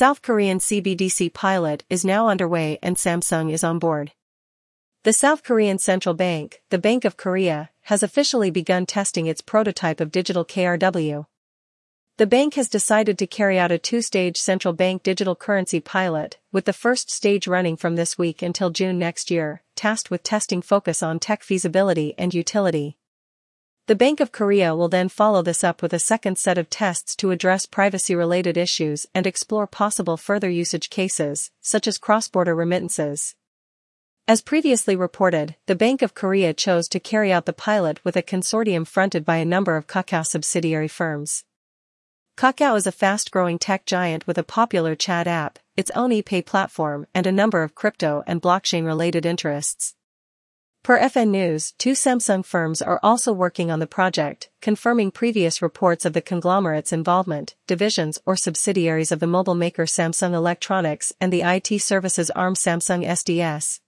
South Korean CBDC pilot is now underway and Samsung is on board. The South Korean Central Bank, the Bank of Korea, has officially begun testing its prototype of digital KRW. The bank has decided to carry out a two-stage central bank digital currency pilot, with the first stage running from this week until June next year, tasked with testing focus on tech feasibility and utility. The Bank of Korea will then follow this up with a second set of tests to address privacy-related issues and explore possible further usage cases, such as cross-border remittances. As previously reported, the Bank of Korea chose to carry out the pilot with a consortium fronted by a number of Kakao subsidiary firms. Kakao is a fast-growing tech giant with a popular chat app, its own e-pay platform and a number of crypto and blockchain-related interests. Per FN News, two Samsung firms are also working on the project, confirming previous reports of the conglomerate's involvement, divisions or subsidiaries of the mobile maker Samsung Electronics and the IT services arm Samsung SDS.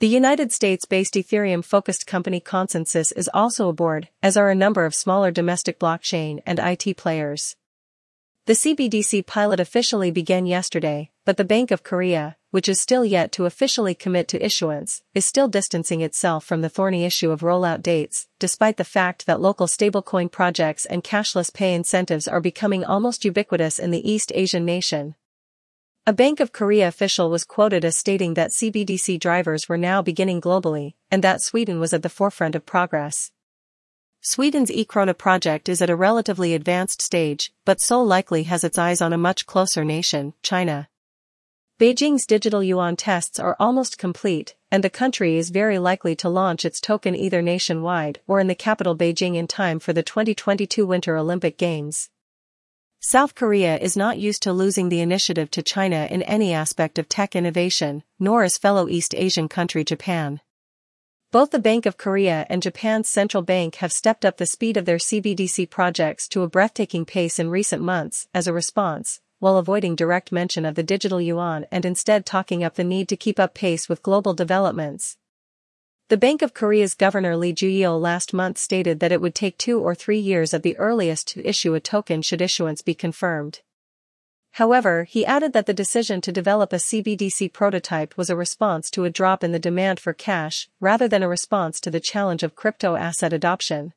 The United States-based Ethereum-focused company ConsenSys is also aboard, as are a number of smaller domestic blockchain and IT players. The CBDC pilot officially began yesterday, but the Bank of Korea, which is still yet to officially commit to issuance, is still distancing itself from the thorny issue of rollout dates, despite the fact that local stablecoin projects and cashless pay incentives are becoming almost ubiquitous in the East Asian nation. A Bank of Korea official was quoted as stating that CBDC drivers were now beginning globally, and that Sweden was at the forefront of progress. Sweden's e-krona project is at a relatively advanced stage, but Seoul likely has its eyes on a much closer nation, China. Beijing's digital yuan tests are almost complete, and the country is very likely to launch its token either nationwide or in the capital Beijing in time for the 2022 Winter Olympic Games. South Korea is not used to losing the initiative to China in any aspect of tech innovation, nor is fellow East Asian country Japan. Both the Bank of Korea and Japan's central bank have stepped up the speed of their CBDC projects to a breathtaking pace in recent months as a response, while avoiding direct mention of the digital yuan and instead talking up the need to keep up pace with global developments. The Bank of Korea's Governor Lee Ju-yeol last month stated that it would take two or three years at the earliest to issue a token should issuance be confirmed. However, he added that the decision to develop a CBDC prototype was a response to a drop in the demand for cash, rather than a response to the challenge of crypto asset adoption.